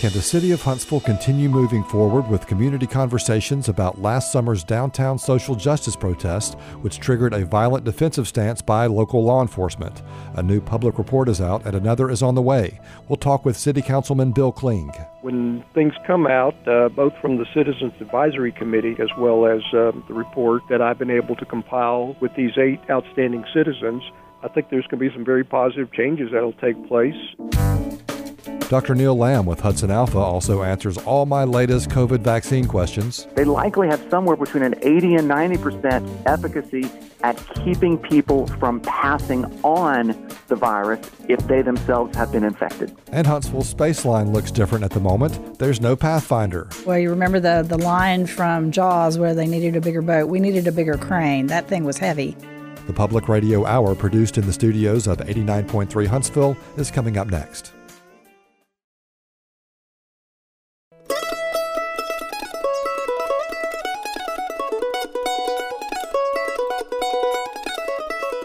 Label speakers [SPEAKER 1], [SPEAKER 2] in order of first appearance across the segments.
[SPEAKER 1] Can the city of Huntsville continue moving forward with community conversations about last summer's downtown social justice protest, which triggered a violent defensive stance by local law enforcement? A new public report is out and another is on the way. We'll talk with City Councilman Bill Kling.
[SPEAKER 2] When things come out, uh, both from the Citizens Advisory Committee as well as uh, the report that I've been able to compile with these eight outstanding citizens, I think there's going to be some very positive changes that'll take place.
[SPEAKER 1] Dr. Neil Lamb with Hudson Alpha also answers all my latest COVID vaccine questions.
[SPEAKER 3] They likely have somewhere between an 80 and 90% efficacy at keeping people from passing on the virus if they themselves have been infected.
[SPEAKER 1] And Huntsville's space line looks different at the moment. There's no Pathfinder.
[SPEAKER 4] Well, you remember the, the line from Jaws where they needed a bigger boat? We needed a bigger crane. That thing was heavy.
[SPEAKER 1] The Public Radio Hour, produced in the studios of 89.3 Huntsville, is coming up next.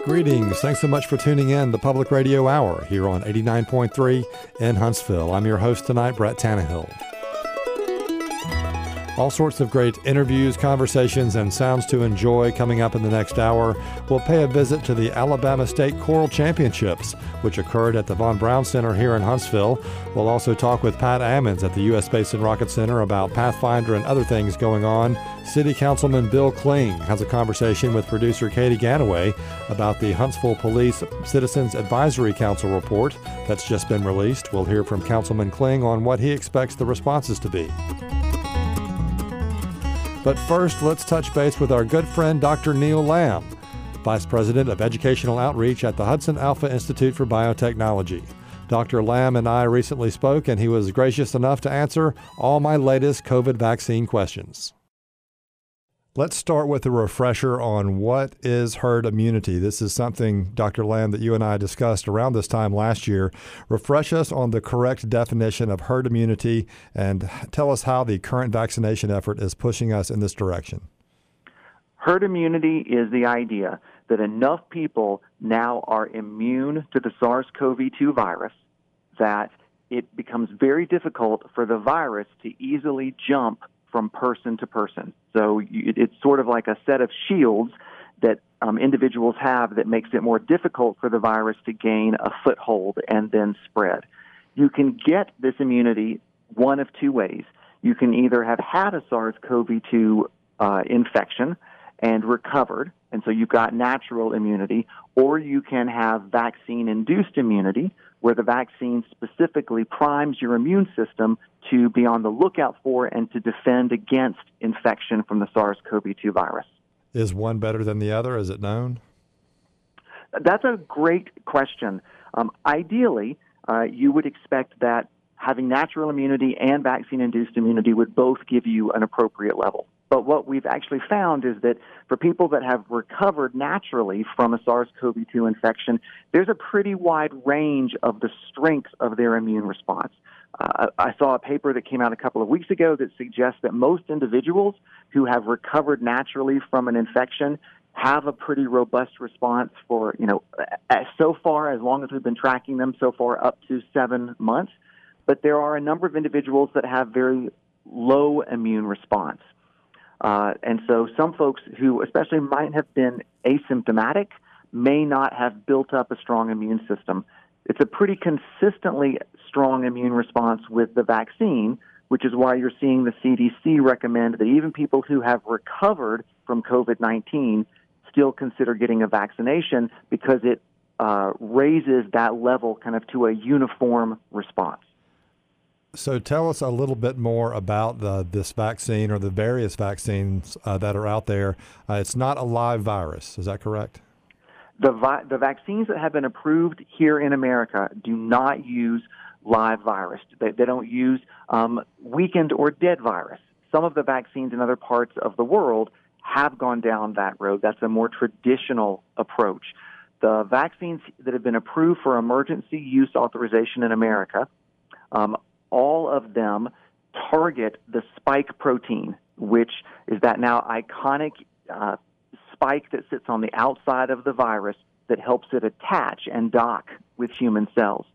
[SPEAKER 1] Greetings. Thanks so much for tuning in the Public Radio Hour here on 89.3 in Huntsville. I'm your host tonight, Brett Tannehill. All sorts of great interviews, conversations, and sounds to enjoy coming up in the next hour. We'll pay a visit to the Alabama State Choral Championships, which occurred at the Von Braun Center here in Huntsville. We'll also talk with Pat Ammons at the U.S. Space and Rocket Center about Pathfinder and other things going on. City Councilman Bill Kling has a conversation with producer Katy Ganaway about the Huntsville Police Citizens Advisory Council report that's just been released. We'll hear from Councilman Kling on what he expects the responses to be. But first, let's touch base with our good friend Dr. Neil Lamb, Vice President of Educational Outreach at the Hudson Alpha Institute for Biotechnology. Dr. Lamb and I recently spoke, and he was gracious enough to answer all my latest COVID vaccine questions. Let's start with a refresher on what is herd immunity. This is something, Dr. Lamb, that you and I discussed around this time last year. Refresh us on the correct definition of herd immunity and tell us how the current vaccination effort is pushing us in this direction.
[SPEAKER 3] Herd immunity is the idea that enough people now are immune to the SARS CoV 2 virus that it becomes very difficult for the virus to easily jump from person to person. So you, it's sort of like a set of shields that um, individuals have that makes it more difficult for the virus to gain a foothold and then spread. You can get this immunity one of two ways. You can either have had a SARS CoV 2 uh, infection and recovered, and so you've got natural immunity, or you can have vaccine induced immunity, where the vaccine specifically primes your immune system to be on the lookout for and to defend against infection from the SARS CoV 2 virus.
[SPEAKER 1] Is one better than the other? Is it known?
[SPEAKER 3] That's a great question. Um, ideally, uh, you would expect that having natural immunity and vaccine induced immunity would both give you an appropriate level. But what we've actually found is that for people that have recovered naturally from a SARS CoV 2 infection, there's a pretty wide range of the strength of their immune response. Uh, I saw a paper that came out a couple of weeks ago that suggests that most individuals who have recovered naturally from an infection have a pretty robust response for, you know, so far, as long as we've been tracking them so far, up to seven months. But there are a number of individuals that have very low immune response. Uh, and so some folks who especially might have been asymptomatic may not have built up a strong immune system. It's a pretty consistently strong immune response with the vaccine, which is why you're seeing the CDC recommend that even people who have recovered from COVID 19 still consider getting a vaccination because it uh, raises that level kind of to a uniform response.
[SPEAKER 1] So tell us a little bit more about the, this vaccine or the various vaccines uh, that are out there. Uh, it's not a live virus, is that correct?
[SPEAKER 3] The, vi- the vaccines that have been approved here in America do not use live virus. They, they don't use um, weakened or dead virus. Some of the vaccines in other parts of the world have gone down that road. That's a more traditional approach. The vaccines that have been approved for emergency use authorization in America, um, all of them target the spike protein, which is that now iconic uh, spike that sits on the outside of the virus that helps it attach and dock with human cells.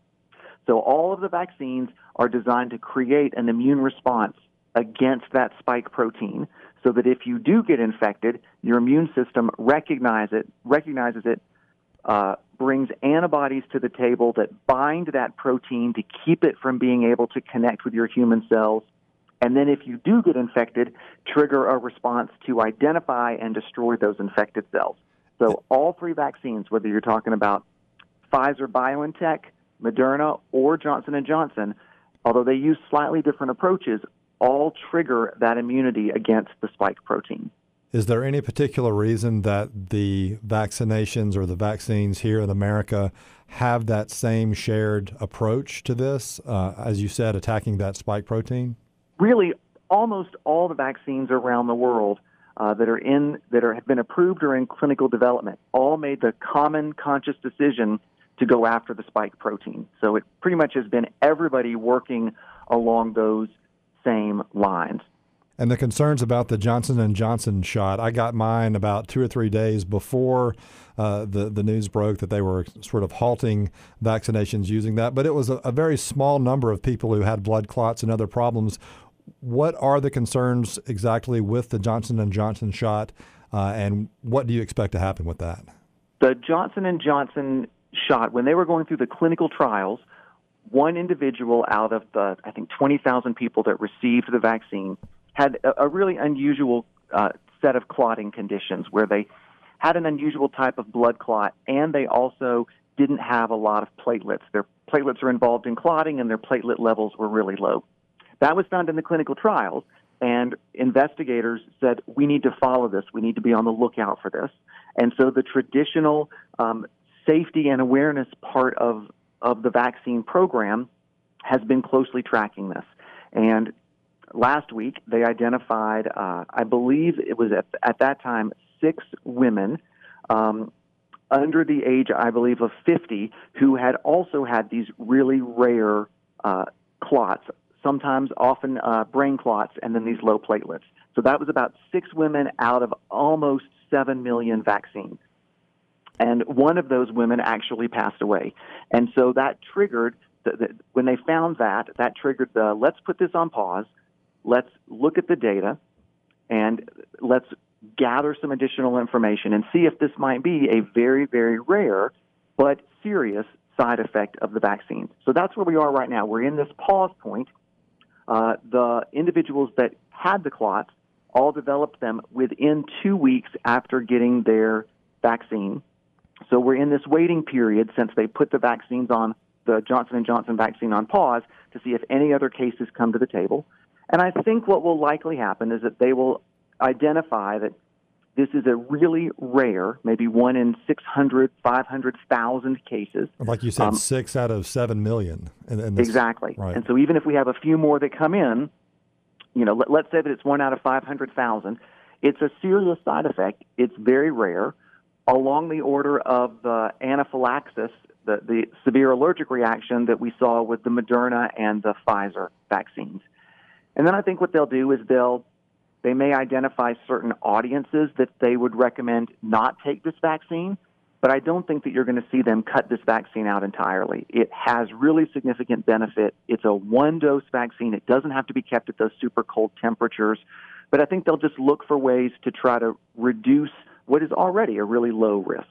[SPEAKER 3] So all of the vaccines are designed to create an immune response against that spike protein so that if you do get infected, your immune system recognize it, recognizes it, uh, brings antibodies to the table that bind that protein to keep it from being able to connect with your human cells. And then, if you do get infected, trigger a response to identify and destroy those infected cells. So, all three vaccines, whether you're talking about Pfizer BioNTech, Moderna, or Johnson Johnson, although they use slightly different approaches, all trigger that immunity against the spike protein.
[SPEAKER 1] Is there any particular reason that the vaccinations or the vaccines here in America have that same shared approach to this, uh, as you said, attacking that spike protein?
[SPEAKER 3] Really, almost all the vaccines around the world uh, that are in that are have been approved or in clinical development all made the common conscious decision to go after the spike protein. So it pretty much has been everybody working along those same lines.
[SPEAKER 1] And the concerns about the Johnson and Johnson shot, I got mine about two or three days before uh, the the news broke that they were sort of halting vaccinations using that. But it was a, a very small number of people who had blood clots and other problems. What are the concerns exactly with the Johnson and Johnson shot, uh, and what do you expect to happen with that?
[SPEAKER 3] The Johnson and Johnson shot, when they were going through the clinical trials, one individual out of the I think 20,000 people that received the vaccine had a, a really unusual uh, set of clotting conditions where they had an unusual type of blood clot and they also didn't have a lot of platelets. Their platelets are involved in clotting and their platelet levels were really low. That was found in the clinical trials, and investigators said, we need to follow this. We need to be on the lookout for this. And so the traditional um, safety and awareness part of, of the vaccine program has been closely tracking this. And last week, they identified, uh, I believe it was at, at that time, six women um, under the age, I believe, of 50 who had also had these really rare uh, clots, sometimes often uh, brain clots, and then these low platelets. So that was about six women out of almost 7 million vaccines. And one of those women actually passed away. And so that triggered, the, the, when they found that, that triggered the let's put this on pause let's look at the data and let's gather some additional information and see if this might be a very, very rare but serious side effect of the vaccine. So that's where we are right now. We're in this pause point. Uh, the individuals that had the clots all developed them within two weeks after getting their vaccine. So we're in this waiting period since they put the vaccines on the Johnson & Johnson vaccine on pause to see if any other cases come to the table. And I think what will likely happen is that they will identify that this is a really rare, maybe one in 600, 500,000 cases.
[SPEAKER 1] Like you said, um, six out of seven million.
[SPEAKER 3] In, in this, exactly. Right. And so even if we have a few more that come in, you know, let, let's say that it's one out of 500,000, it's a serious side effect. It's very rare, along the order of the anaphylaxis, the, the severe allergic reaction that we saw with the Moderna and the Pfizer vaccines. And then I think what they'll do is they'll they may identify certain audiences that they would recommend not take this vaccine, but I don't think that you're going to see them cut this vaccine out entirely. It has really significant benefit. It's a one dose vaccine. It doesn't have to be kept at those super cold temperatures, but I think they'll just look for ways to try to reduce what is already a really low risk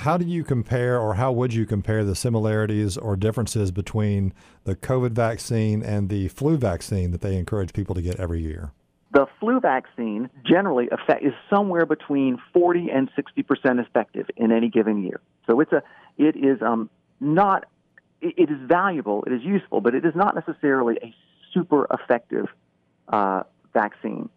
[SPEAKER 1] how do you compare, or how would you compare the similarities or differences between the COVID vaccine and the flu vaccine that they encourage people to get every year?
[SPEAKER 3] The flu vaccine generally effect, is somewhere between 40 and 60 percent effective in any given year. So it's a, it is um, not, it, is valuable, it is useful, but it is not necessarily a super effective uh, vaccine.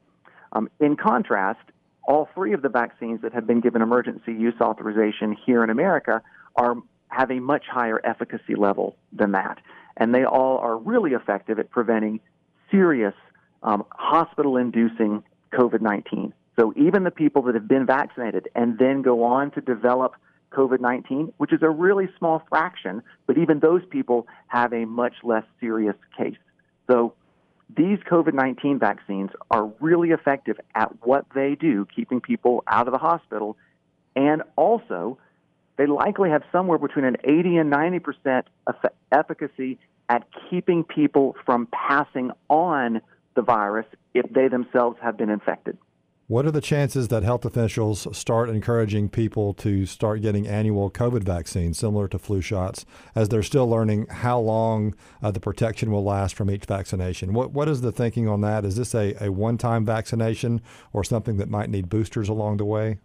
[SPEAKER 3] Um, in contrast, all three of the vaccines that have been given emergency use authorization here in America are have a much higher efficacy level than that, and they all are really effective at preventing serious um, hospital-inducing COVID-19. So even the people that have been vaccinated and then go on to develop COVID-19, which is a really small fraction, but even those people have a much less serious case. So these COVID 19 vaccines are really effective at what they do, keeping people out of the hospital, and also they likely have somewhere between an 80 and 90 percent efficacy at keeping people from passing on the virus if they themselves have been infected.
[SPEAKER 1] What are the chances that health officials start encouraging people to start getting annual COVID vaccines, similar to flu shots, as they're still learning how long uh, the protection will last from each vaccination? What What is the thinking on that? Is this a, a one time vaccination or something that might need boosters along the way?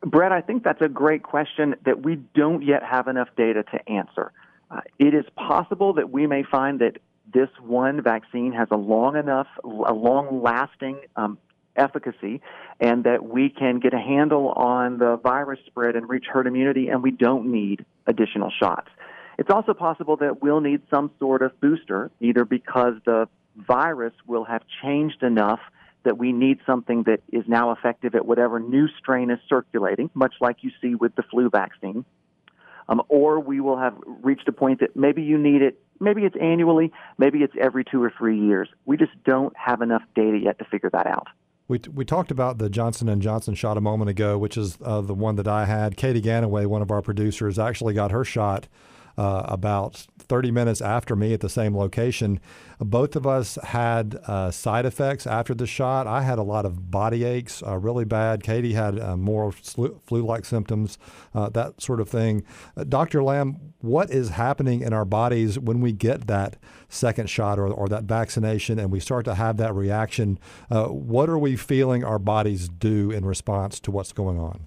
[SPEAKER 3] Brett, I think that's a great question that we don't yet have enough data to answer. Uh, it is possible that we may find that this one vaccine has a long enough, a long lasting um, efficacy and that we can get a handle on the virus spread and reach herd immunity and we don't need additional shots. It's also possible that we'll need some sort of booster, either because the virus will have changed enough that we need something that is now effective at whatever new strain is circulating, much like you see with the flu vaccine. Um, or we will have reached a point that maybe you need it, maybe it's annually, maybe it's every two or three years. We just don't have enough data yet to figure that out.
[SPEAKER 1] We, we talked about the Johnson and Johnson shot a moment ago, which is uh, the one that I had. Katy Ganaway, one of our producers, actually got her shot uh, about 30 minutes after me at the same location. Both of us had uh, side effects after the shot. I had a lot of body aches, uh, really bad. Katy had uh, more flu like symptoms, uh, that sort of thing. Uh, Dr. Lamb, what is happening in our bodies when we get that second shot or, or that vaccination and we start to have that reaction? what are we feeling our bodies do in response to what's going on?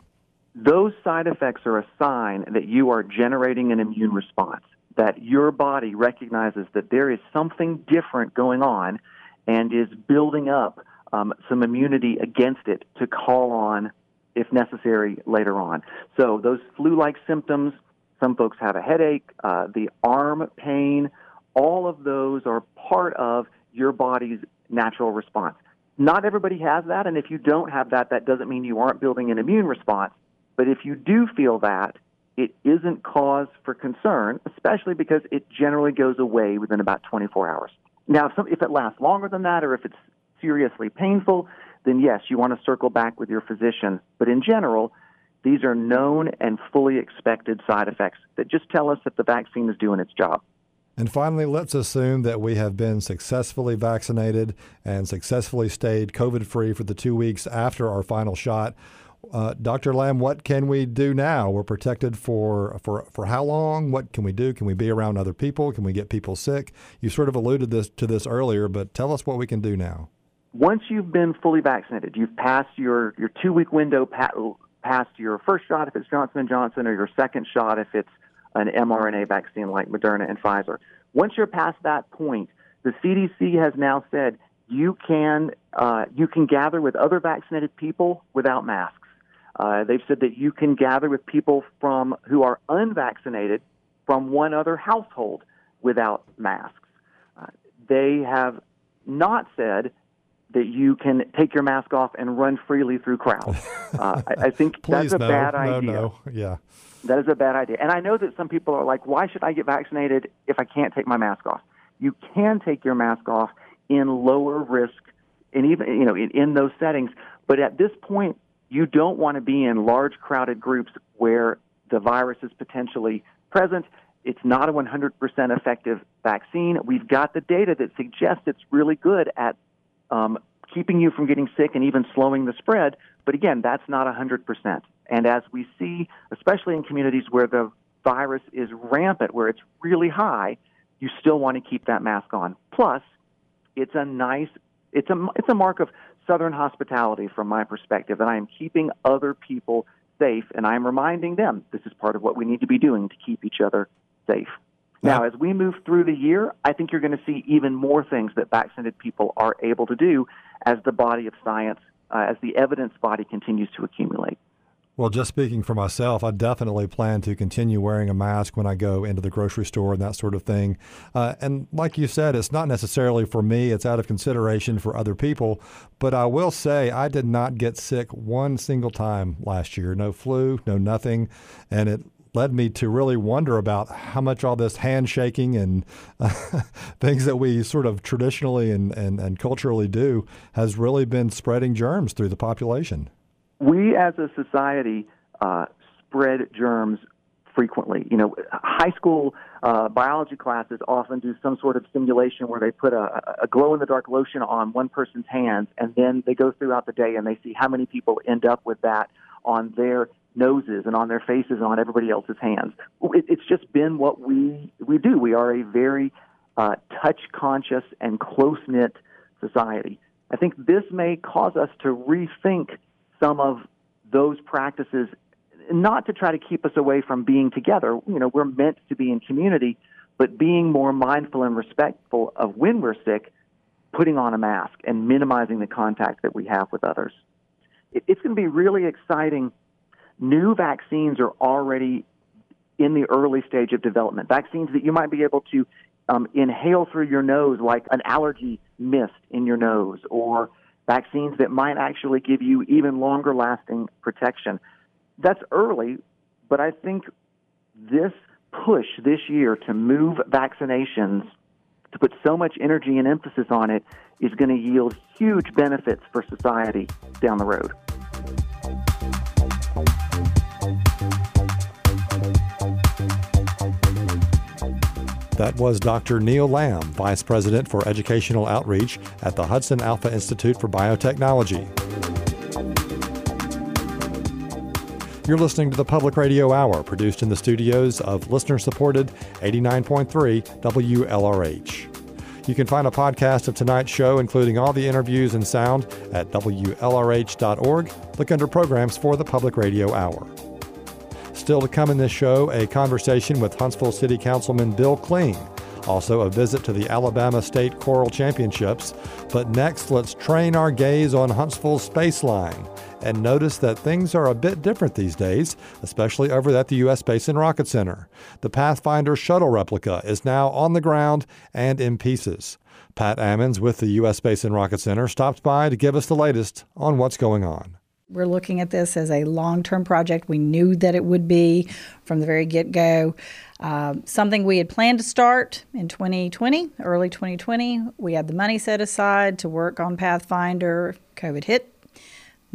[SPEAKER 3] Those side effects are a sign that you are generating an immune response, that your body recognizes that there is something different going on and is building up um, some immunity against it to call on, if necessary, later on. So, those flu like symptoms, some folks have a headache, uh, the arm pain, all of those are part of your body's natural response. Not everybody has that, and if you don't have that, that doesn't mean you aren't building an immune response. But if you do feel that, it isn't cause for concern, especially because it generally goes away within about 24 hours. Now, if, some, if it lasts longer than that or if it's seriously painful, then yes, you want to circle back with your physician. But in general, these are known and fully expected side effects that just tell us that the vaccine is doing its job.
[SPEAKER 1] And finally, let's assume that we have been successfully vaccinated and successfully stayed COVID free for the two weeks after our final shot. Uh, Dr. Lamb, what can we do now? We're protected for, for, for how long? What can we do? Can we be around other people? Can we get people sick? You sort of alluded this, to this earlier, but tell us what we can do now.
[SPEAKER 3] Once you've been fully vaccinated, you've passed your, your two week window past your first shot if it's Johnson & Johnson or your second shot if it's an mRNA vaccine like Moderna and Pfizer. Once you're past that point, the CDC has now said you can uh, you can gather with other vaccinated people without masks. Uh, they've said that you can gather with people from who are unvaccinated from one other household without masks. Uh, they have not said that you can take your mask off and run freely through crowds. Uh, I, I, think that's a
[SPEAKER 1] no,
[SPEAKER 3] bad
[SPEAKER 1] no,
[SPEAKER 3] idea.
[SPEAKER 1] No, yeah.
[SPEAKER 3] That is a bad idea. And I know that some people are like, why should I get vaccinated if I can't take my mask off? You can take your mask off in lower risk and even you know in, in those settings. But at this point, you don't want to be in large crowded groups where the virus is potentially present. It's not a 100% effective vaccine. We've got the data that suggests it's really good at um, keeping you from getting sick and even slowing the spread. But again, that's not 100%. And as we see, especially in communities where the virus is rampant, where it's really high, you still want to keep that mask on. Plus, it's a nice, it's a, it's a mark of Southern hospitality from my perspective, and I am keeping other people safe, and I'm reminding them this is part of what we need to be doing to keep each other safe. Now, as we move through the year, I think you're going to see even more things that vaccinated people are able to do as the body of science, uh, as the evidence body continues to accumulate.
[SPEAKER 1] Well, just speaking for myself, I definitely plan to continue wearing a mask when I go into the grocery store and that sort of thing. Uh, and like you said, it's not necessarily for me, it's out of consideration for other people. But I will say, I did not get sick one single time last year. No flu, no nothing. And it led me to really wonder about how much all this handshaking and uh, things that we sort of traditionally and, and, and culturally do has really been spreading germs through the population
[SPEAKER 3] we as a society uh, spread germs frequently. You know, high school uh, biology classes often do some sort of simulation where they put a, a glow in the dark lotion on one person's hands, and then they go throughout the day and they see how many people end up with that on their noses and on their faces and on everybody else's hands. It, it's just been what we we do. We are a very uh, touch conscious and close knit society. I think this may cause us to rethink some of those practices not to try to keep us away from being together. You know, we're meant to be in community, but being more mindful and respectful of when we're sick, putting on a mask and minimizing the contact that we have with others. It's going to be really exciting. New vaccines are already in the early stage of development. Vaccines that you might be able to um, inhale through your nose, like an allergy mist in your nose, or vaccines that might actually give you even longer lasting protection that's early, but I think this push this year to move vaccinations, to put so much energy and emphasis on it, is going to yield huge benefits for society down the road.
[SPEAKER 1] That was Dr. Neil Lamb, Vice President for Educational Outreach at the Hudson Alpha Institute for Biotechnology. You're listening to the Public Radio Hour, produced in the studios of listener supported 89.3 WLRH. You can find a podcast of tonight's show, including all the interviews and sound, at WLRH.org. Look under programs for the Public Radio Hour. Still to come in this show, a conversation with Huntsville City Councilman Bill Kling. Also, a visit to the Alabama State Choral Championships. But next, let's train our gaze on Huntsville's space line and notice that things are a bit different these days, especially over at the U.S. Space and Rocket Center. The Pathfinder shuttle replica is now on the ground and in pieces. Pat Ammons with the U.S. Space and Rocket Center stopped by to give us the latest on what's going on.
[SPEAKER 4] We're looking at this as a long term project. We knew that it would be from the very get go. Uh, something we had planned to start in 2020, early 2020. We had the money set aside to work on Pathfinder. COVID hit,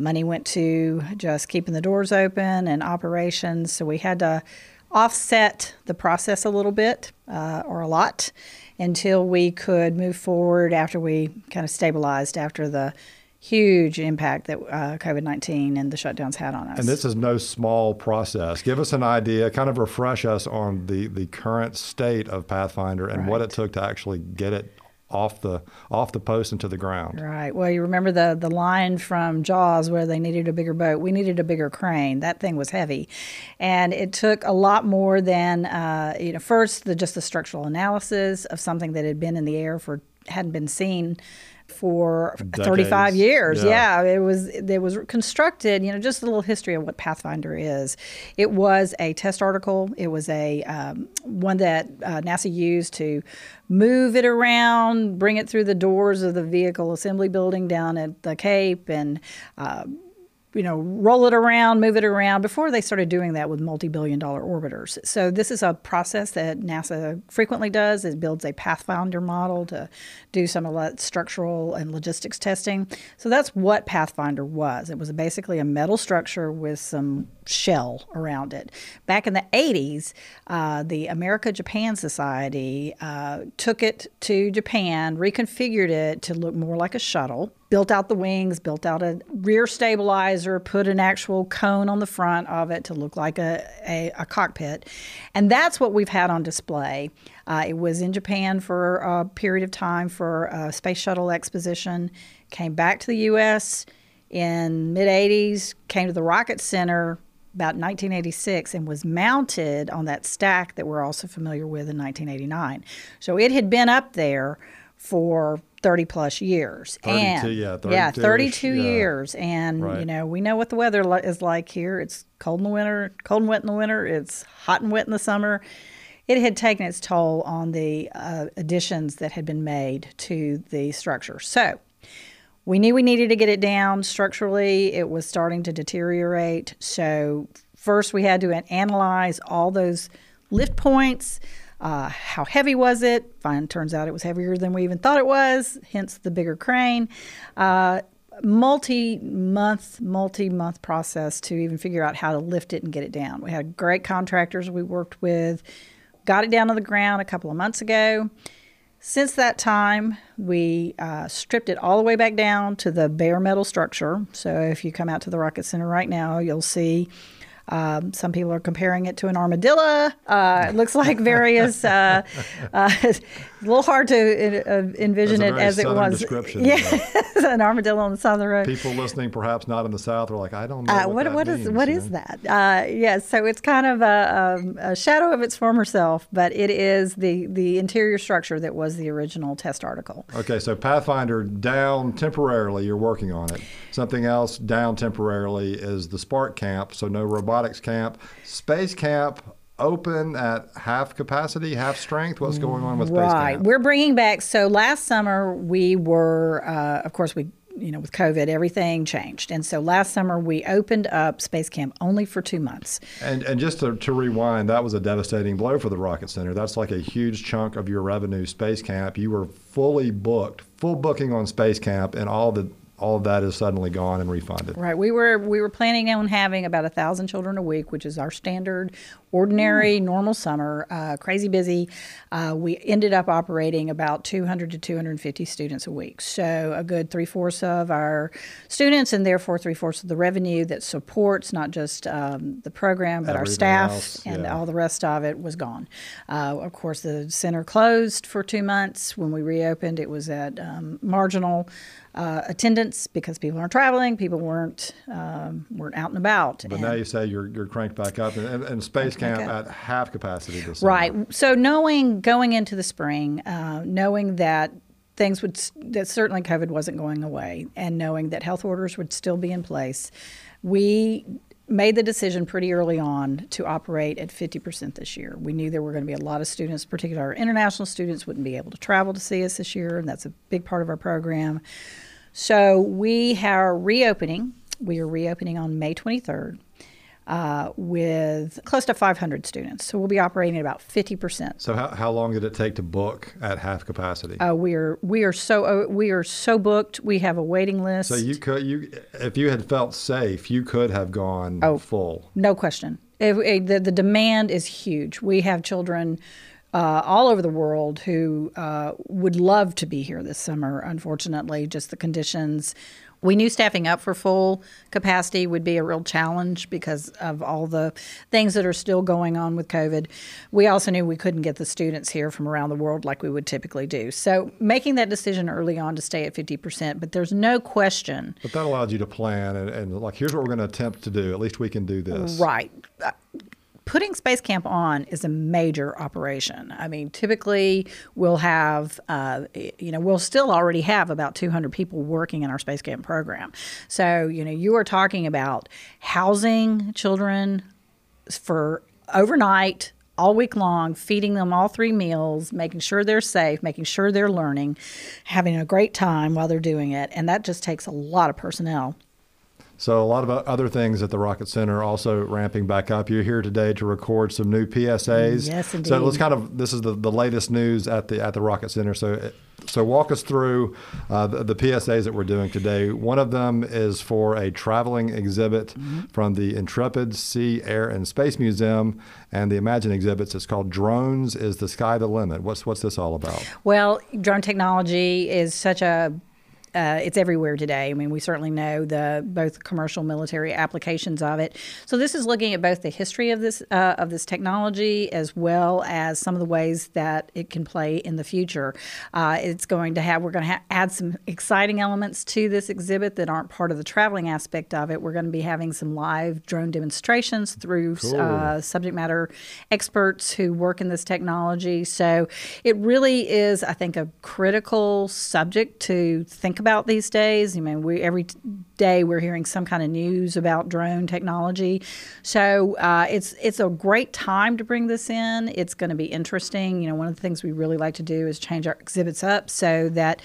[SPEAKER 4] Money went to just keeping the doors open and operations. So we had to offset the process a little bit uh, or a lot until we could move forward after we kind of stabilized after the huge impact that uh, COVID 19 and the shutdowns had on us.
[SPEAKER 1] And this is no small process. Give us an idea, kind of refresh us on the, the current state of Pathfinder and right. what it took to actually get it off the off the post into the ground.
[SPEAKER 4] Right. Well, you remember the the line from Jaws where they needed a bigger boat. We needed a bigger crane. That thing was heavy, and it took a lot more than uh, you know. First, the just the structural analysis of something that had been in the air for hadn't been seen for Decades. 35 years. Yeah. yeah. it was it was constructed. You know, just a little history of what Pathfinder is. It was a test article. It was a um, one that uh, NASA used to move it around, bring it through the doors of the vehicle assembly building down at the Cape, and uh, you know, roll it around, move it around before they started doing that with multi-billion dollar orbiters. So this is a process that NASA frequently does. It builds a Pathfinder model to do some of that structural and logistics testing. So that's what Pathfinder was. It was basically a metal structure with some shell around it. Back in the 80s, uh, the America Japan Society uh, took it to Japan, reconfigured it to look more like a shuttle built out the wings, built out a rear stabilizer, put an actual cone on the front of it to look like a, a, a cockpit. And that's what we've had on display. Uh, it was in Japan for a period of time for a space shuttle exposition, came back to the U.S. in mid 80s, came to the Rocket Center about 1986 and was mounted on that stack that we're also familiar with in 1989. So it had been up there for 30 plus years.
[SPEAKER 1] 32,
[SPEAKER 4] and,
[SPEAKER 1] yeah, 32,
[SPEAKER 4] yeah, 32
[SPEAKER 1] yeah.
[SPEAKER 4] years. And, right. you know, we know what the weather is like here. It's cold in the winter, cold and wet in the winter. It's hot and wet in the summer. It had taken its toll on the uh, additions that had been made to the structure. So we knew we needed to get it down structurally. It was starting to deteriorate. So first we had to analyze all those lift points uh, how heavy was it? Fine, turns out it was heavier than we even thought it was, hence the bigger crane. Uh, multi-month, multi-month process to even figure out how to lift it and get it down. We had great contractors we worked with, got it down to the ground a couple of months ago. Since that time, we uh, stripped it all the way back down to the bare metal structure. So if you come out to the Rocket Center right now, you'll see um, some people are comparing it to an armadillo. Uh, it looks like various. Uh, uh, it's a little hard to uh, envision it as it was.
[SPEAKER 1] Description,
[SPEAKER 4] yeah, an armadillo on the side of the road.
[SPEAKER 1] People listening, perhaps not in the South, are like, I don't know
[SPEAKER 4] Uh,
[SPEAKER 1] what,
[SPEAKER 4] what
[SPEAKER 1] that
[SPEAKER 4] what is
[SPEAKER 1] means,
[SPEAKER 4] what
[SPEAKER 1] you
[SPEAKER 4] is
[SPEAKER 1] know?
[SPEAKER 4] that? Uh, yes, so it's kind of a, um, a shadow of its former self, but it is the the interior structure that was the original test article.
[SPEAKER 1] Okay, so Pathfinder down temporarily, you're working on it. Something else down temporarily is the Spark Camp, so no robotics camp. Space Camp open at half capacity, half strength. What's going on with Space
[SPEAKER 4] Right.
[SPEAKER 1] Camp?
[SPEAKER 4] We're bringing back. So last summer we were, uh, of course, we you know with COVID everything changed, and so last summer we opened up Space Camp only for two months.
[SPEAKER 1] And, and just to, to rewind, that was a devastating blow for the Rocket Center. That's like a huge chunk of your revenue, Space Camp. You were fully booked, full booking on Space Camp, and all the all of that is suddenly gone and refunded.
[SPEAKER 4] Right. We were we were planning on having about a thousand children a week, which is our standard, ordinary, normal summer. Uh, crazy busy. Uh, we ended up operating about 200 to 250 students a week. So a good three fourths of our students, and therefore three fourths of the revenue that supports not just um, the program but our staff
[SPEAKER 1] else,
[SPEAKER 4] and all the rest of it was gone. Uh, of course, the center closed for two months. When we reopened, it was at um, marginal uh, attendance because people aren't traveling, people weren't um, weren't out and about.
[SPEAKER 1] But
[SPEAKER 4] and-
[SPEAKER 1] now you say you're, you're cranked back up, and, and, and Space Camp at half capacity this summer.
[SPEAKER 4] Right. So knowing going into the spring, uh, knowing that things would that certainly COVID wasn't going away, and knowing that health orders would still be in place, we made the decision pretty early on to operate at 50% this year. We knew there were going to be a lot of students, particularly our international students, wouldn't be able to travel to see us this year, and that's a big part of our program. So we are reopening. We are reopening on May 23rd uh, with close to 500 students. So we'll be operating at about 50%.
[SPEAKER 1] So how, how long did it take to book at half capacity?
[SPEAKER 4] Uh, we are we are so uh, we are so booked. We have a waiting list.
[SPEAKER 1] so you could you if you had felt safe, you could have gone
[SPEAKER 4] Oh.
[SPEAKER 1] full.
[SPEAKER 4] No question. If the, the demand is huge. We have children uh, all over the world who uh, would love to be here this summer. Unfortunately, just the conditions. We knew staffing up for full capacity would be a real challenge because of all the things that are still going on with COVID. We also knew we couldn't get the students here from around the world like we would typically do. So, making that decision early on to stay at 50%, but there's no question
[SPEAKER 1] But that allowed you to plan and, and like here's what we're going to attempt to do. At least we can do this.
[SPEAKER 4] Right. Putting Space Camp on is a major operation. I mean, typically we'll have, uh, you know, we'll still already have about 200 people working in our Space Camp program. So, you know, you are talking about housing children for overnight, all week long, feeding them all three meals, making sure they're safe, making sure they're learning, having a great time while they're doing it. And that just takes a lot of personnel.
[SPEAKER 1] So a lot of other things at the Rocket Center are also ramping back up. You're here today to record some new PSAs.
[SPEAKER 4] Yes, indeed.
[SPEAKER 1] So let's kind of this is the, the latest news at the at the Rocket Center. So so walk us through uh, the, the PSAs that we're doing today. One of them is for a traveling exhibit
[SPEAKER 4] Mm-hmm.
[SPEAKER 1] from the Intrepid Sea, Air, and Space Museum, and the Imagine exhibits. It's called Drones: Is the Sky the Limit? What's what's this all about?
[SPEAKER 4] Well, drone technology is such a uh, it's everywhere today. I mean, we certainly know the both commercial, military applications of it. So this is looking at both the history of this uh, of this technology as well as some of the ways that it can play in the future. Uh, it's going to have we're going to ha- add some exciting elements to this exhibit that aren't part of the traveling aspect of it. We're going to be having some live drone demonstrations through uh, subject matter experts who work in this technology. So it really is, I think, a critical subject to think about these days. I mean, we every day we're hearing some kind of news about drone technology. So uh, it's it's a great time to bring this in. It's going to be interesting. You know, one of the things we really like to do is change our exhibits up so that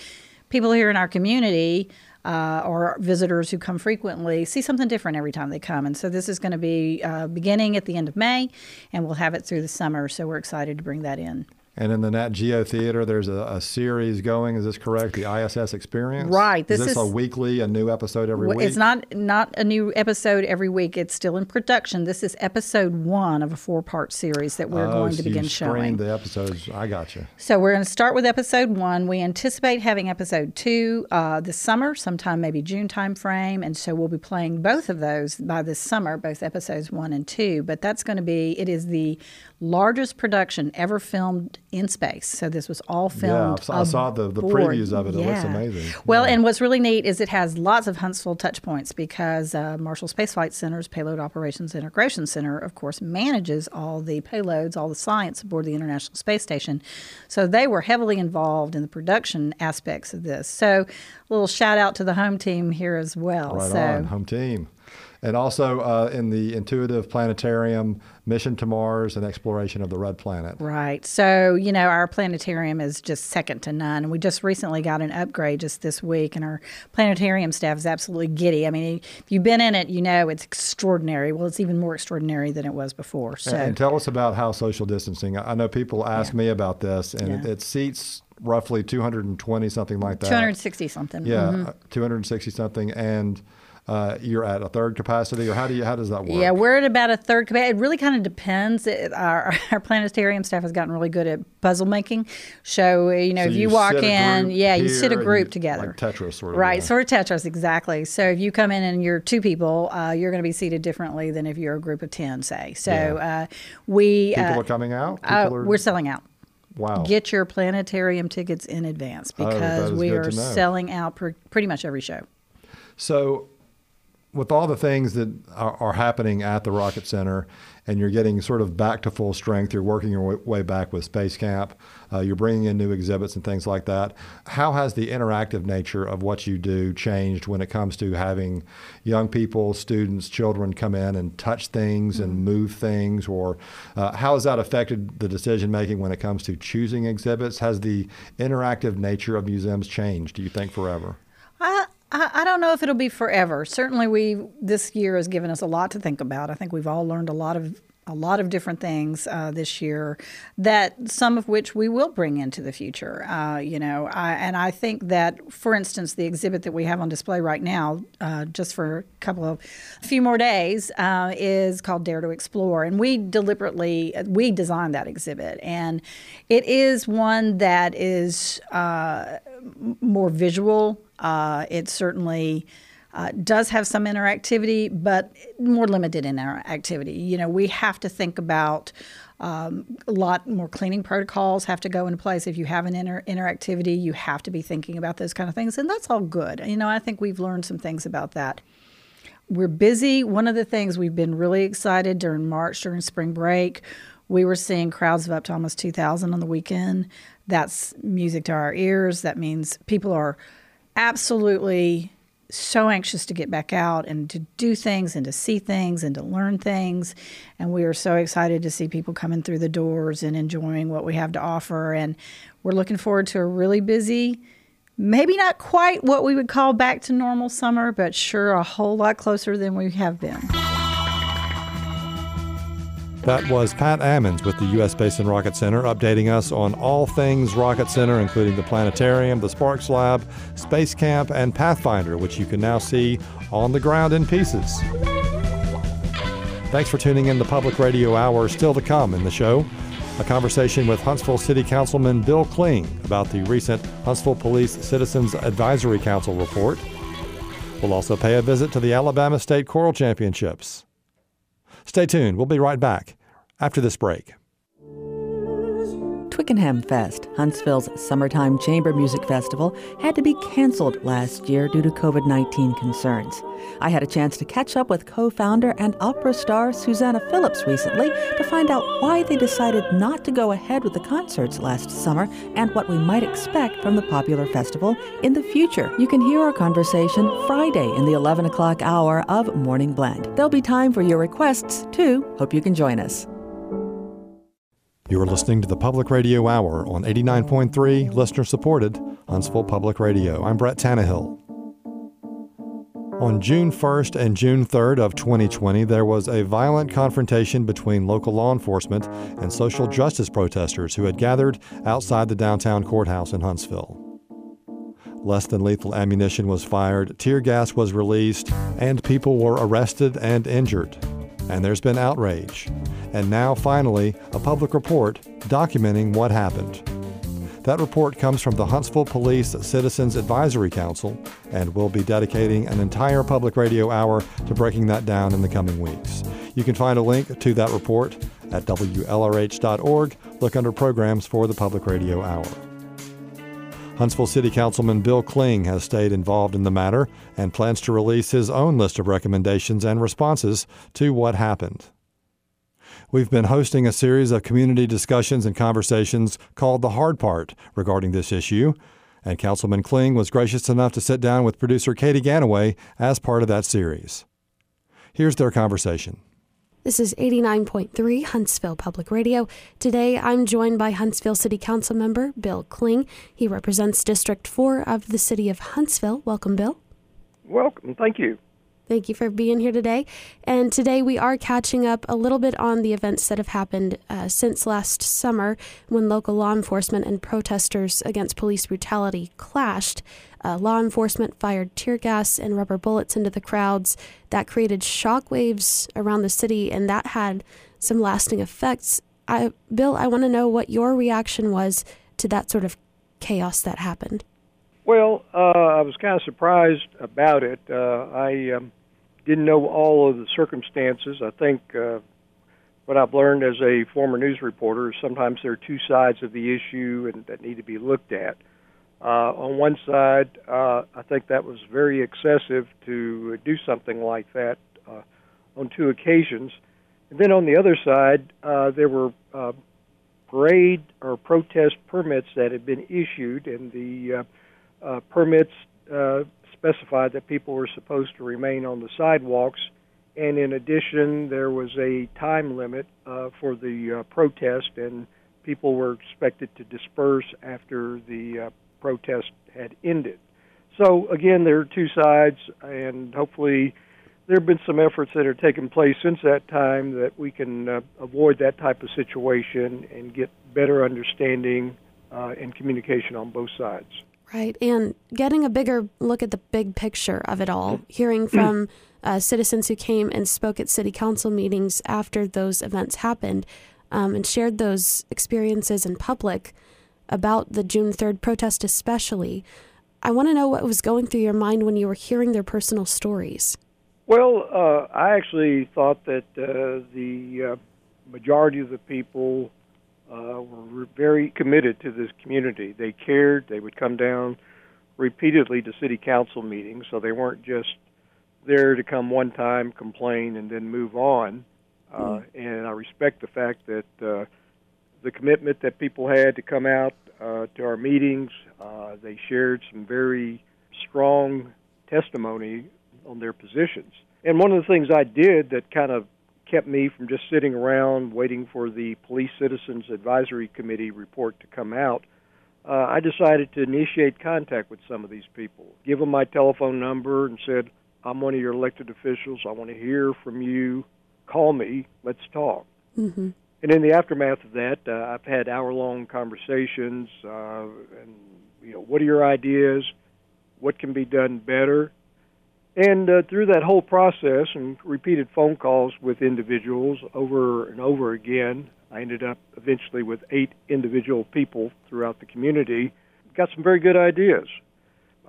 [SPEAKER 4] people here in our community uh, or visitors who come frequently see something different every time they come. And so this is going to be uh, beginning at the end of May, and we'll have it through the summer. So we're excited to bring that in.
[SPEAKER 1] And in the Nat Geo Theater, there's a, a, series going. Is this correct? The ISS Experience.
[SPEAKER 4] Right.
[SPEAKER 1] This is this is a weekly, a new episode every week.
[SPEAKER 4] It's not not a new episode every week. It's still in production. This is episode one of a four part series that we're
[SPEAKER 1] oh,
[SPEAKER 4] going
[SPEAKER 1] so
[SPEAKER 4] to begin
[SPEAKER 1] you
[SPEAKER 4] showing.
[SPEAKER 1] the episodes. I got you.
[SPEAKER 4] So we're going to start with episode one. We anticipate having episode two uh, this summer, sometime maybe June time frame, and so we'll be playing both of those by this summer, both episodes one and two. But that's going to be. It is the largest production ever filmed in space. So this was all filmed.
[SPEAKER 1] Yeah, I saw the, the previews of it. It looks amazing.
[SPEAKER 4] Well,
[SPEAKER 1] yeah.
[SPEAKER 4] and what's really neat is it has lots of Huntsville touch points because uh, Marshall Space Flight Center's Payload Operations Integration Center, of course, manages all the payloads, all the science aboard the International Space Station. So they were heavily involved in the production aspects of this. So a little shout out to the home team here as well.
[SPEAKER 1] Right
[SPEAKER 4] so,
[SPEAKER 1] on, home team. And also uh, in the Intuitive Planetarium, Mission to Mars and Exploration of the Red Planet.
[SPEAKER 4] Right. So, you know, our planetarium is just second to none. And we just recently got an upgrade just this week, and our planetarium staff is absolutely giddy. I mean, if you've been in it, you know it's extraordinary. Well, it's even more extraordinary than it was before. So,
[SPEAKER 1] and, and tell us about how social distancing. I know people ask
[SPEAKER 4] yeah.
[SPEAKER 1] me about this, and yeah. it, it seats roughly 220 something like that
[SPEAKER 4] 260 something
[SPEAKER 1] yeah
[SPEAKER 4] mm-hmm.
[SPEAKER 1] 260 something and uh, you're at a third capacity, or how do you how does that work?
[SPEAKER 4] Yeah, we're at about a third capacity. It really kind of depends. It, our our planetarium staff has gotten really good at puzzle making. So you know,
[SPEAKER 1] so
[SPEAKER 4] if you,
[SPEAKER 1] you
[SPEAKER 4] walk in, yeah, you sit a group
[SPEAKER 1] you,
[SPEAKER 4] together,
[SPEAKER 1] like Tetris, sort of.
[SPEAKER 4] Right,
[SPEAKER 1] yeah.
[SPEAKER 4] sort of Tetris, exactly. So if you come in and you're two people, uh, you're going to be seated differently than if you're a group of ten, say. So
[SPEAKER 1] Yeah.
[SPEAKER 4] uh, we
[SPEAKER 1] People
[SPEAKER 4] uh,
[SPEAKER 1] are coming out.
[SPEAKER 4] uh,
[SPEAKER 1] People are,
[SPEAKER 4] we're selling out.
[SPEAKER 1] wow.
[SPEAKER 4] Get your planetarium tickets in advance
[SPEAKER 1] Oh,
[SPEAKER 4] because
[SPEAKER 1] is
[SPEAKER 4] we are selling out pr- pretty much every show.
[SPEAKER 1] So, with all the things that are, are happening at the Rocket Center, and you're getting sort of back to full strength, you're working your way, way back with Space Camp, uh, you're bringing in new exhibits and things like that. How has the interactive nature of what you do changed when it comes to having young people, students, children come in and touch things and move things? Or uh, how has that affected the decision making when it comes to choosing exhibits? Has the interactive nature of museums changed, do you think, forever?
[SPEAKER 4] I, I don't know if it'll be forever. Certainly, we this year has given us a lot to think about. I think we've all learned a lot of a lot of different things uh, this year that some of which we will bring into the future. Uh, you know, I, and I think that, for instance, the exhibit that we have on display right now, uh, just for a couple of a few more days, uh, is called Dare to Explore, and we deliberately we designed that exhibit, and it is one that is uh, more visual. Uh, it certainly uh, does have some interactivity, but more limited in interactivity. You know, we have to think about um, a lot more cleaning protocols have to go into place. If you have an inter- interactivity, you have to be thinking about those kind of things, and that's all good. You know, I think we've learned some things about that. We're busy. One of the things we've been really excited during March, during spring break, we were seeing crowds of up to almost 2,000 on the weekend. That's music to our ears. That means people are absolutely so anxious to get back out and to do things and to see things and to learn things. And we are so excited to see people coming through the doors and enjoying what we have to offer. And we're looking forward to a really busy, maybe not quite what we would call back to normal summer, but sure a whole lot closer than we have been.
[SPEAKER 1] That was Pat Ammons with the U.S. Space and Rocket Center updating us on all things Rocket Center, including the planetarium, the Sparks Lab, Space Camp, and Pathfinder, which you can now see on the ground in pieces. Thanks for tuning in to Public Radio Hour. Still to come in the show, a conversation with Huntsville City Councilman Bill Kling about the recent Huntsville Police Citizens Advisory Council report. We'll also pay a visit to the Alabama State Choral Championships. Stay tuned. We'll be right back after this break.
[SPEAKER 5] Twickenham Fest, Huntsville's summertime chamber music festival, had to be canceled last year due to COVID 19 concerns. I had a chance to catch up with co founder and opera star Susanna Phillips recently to find out why they decided not to go ahead with the concerts last summer and what we might expect from the popular festival in the future. You can hear our conversation Friday in the 11 o'clock hour of Morning Blend. There'll be time for your requests, too. Hope you can join us.
[SPEAKER 1] You are listening to the Public Radio Hour on 89.3, listener supported, Huntsville Public Radio. I'm Brett Tannehill. On June 1st and June 3rd of 2020, there was a violent confrontation between local law enforcement and social justice protesters who had gathered outside the downtown courthouse in Huntsville. Less than lethal ammunition was fired, tear gas was released, and people were arrested and injured. And there's been outrage. And now, finally, a public report documenting what happened. That report comes from the Huntsville Police Citizens Advisory Council, and we'll be dedicating an entire public radio hour to breaking that down in the coming weeks. You can find a link to that report at WLRH.org. Look under programs for the Public Radio Hour. Huntsville City Councilman Bill Kling has stayed involved in the matter and plans to release his own list of recommendations and responses to what happened. We've been hosting a series of community discussions and conversations called The Hard Part regarding this issue, and Councilman Kling was gracious enough to sit down with producer Katy Ganaway as part of that series. Here's their conversation.
[SPEAKER 6] This is 89.3 Huntsville Public Radio. Today I'm joined by Huntsville City Council member Bill Kling. He represents District 4 of the City of Huntsville. Welcome, Bill.
[SPEAKER 2] Welcome. Thank you.
[SPEAKER 6] Thank you for being here today. And today we are catching up a little bit on the events that have happened uh, since last summer when local law enforcement and protesters against police brutality clashed. Uh, law enforcement fired tear gas and rubber bullets into the crowds. That created shockwaves around the city, and that had some lasting effects. I, Bill, I want to know what your reaction was to that sort of chaos that happened.
[SPEAKER 2] Well, uh, I was kind of surprised about it. Uh, I um, didn't know all of the circumstances. I think uh, what I've learned as a former news reporter is sometimes there are two sides of the issue and that need to be looked at. Uh, on one side, uh, I think that was very excessive to do something like that uh, on two occasions. And then on the other side, uh, there were uh, parade or protest permits that had been issued, and the uh, uh, permits uh, specified that people were supposed to remain on the sidewalks, and in addition, there was a time limit uh, for the uh, protest, and people were expected to disperse after the uh, protest had ended. So again, there are two sides, and hopefully, there have been some efforts that are taken place since that time that we can uh, avoid that type of situation and get better understanding uh, and communication on both sides.
[SPEAKER 6] Right. And getting a bigger look at the big picture of it all, hearing from uh, citizens who came and spoke at city council meetings after those events happened um, and shared those experiences in public about the June 3rd protest, especially. I want to know what was going through your mind when you were hearing their personal stories.
[SPEAKER 2] Well, uh, I actually thought that uh, the uh, majority of the people uh, were very committed to this community. They cared. They would come down repeatedly to city council meetings, so they weren't just there to come one time, complain, and then move on. Uh, mm. And I respect the fact that uh, the commitment that people had to come out uh, to our meetings. Uh, they shared some very strong testimony on their positions. And one of the things I did that kind of kept me from just sitting around waiting for the Police Citizens Advisory Committee report to come out. Uh, I decided to initiate contact with some of these people, give them my telephone number, and said, I'm one of your elected officials. I want to hear from you. Call me. Let's talk. Mm-hmm. And in the aftermath of that, uh, I've had hour-long conversations. Uh, and you know, what are your ideas? What can be done better? And uh, through that whole process and repeated phone calls with individuals over and over again, I ended up eventually with eight individual people throughout the community. Got some very good ideas.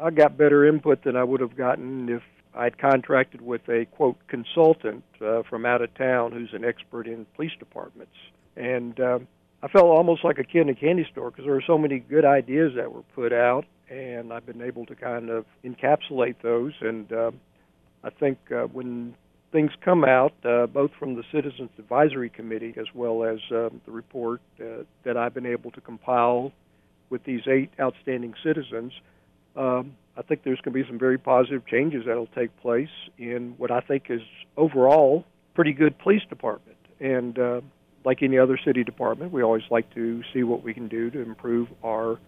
[SPEAKER 2] I got better input than I would have gotten if I'd contracted with a quote consultant uh, from out of town who's an expert in police departments. And uh, I felt almost like a kid in a candy store because there were so many good ideas that were put out and I've been able to kind of encapsulate those. And uh, I think uh, when things come out, uh, both from the Citizens Advisory Committee as well as uh, the report uh, that I've been able to compile with these eight outstanding citizens, um, I think there's going to be some very positive changes that will take place in what I think is overall pretty good police department. And uh, like any other city department, we always like to see what we can do to improve our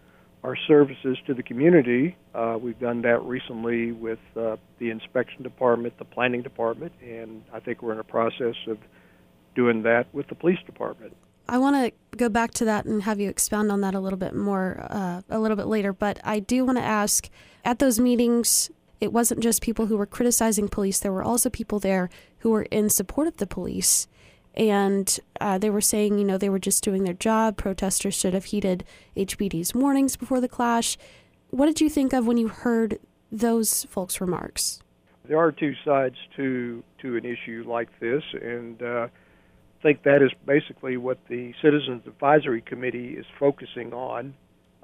[SPEAKER 2] our services to the community. Uh, we've done that recently with uh, the inspection department, the planning department, and I think we're in a process of doing that with the police department.
[SPEAKER 6] I want to go back to that and have you expound on that a little bit more uh, a little bit later. But I do want to ask at those meetings, it wasn't just people who were criticizing police, there were also people there who were in support of the police. And uh, they were saying, you know, they were just doing their job. Protesters should have heeded HPD's warnings before the clash. What did you think of when you heard those folks' remarks?
[SPEAKER 2] There are two sides to to an issue like this, and uh, I think that is basically what the Citizens Advisory Committee is focusing on.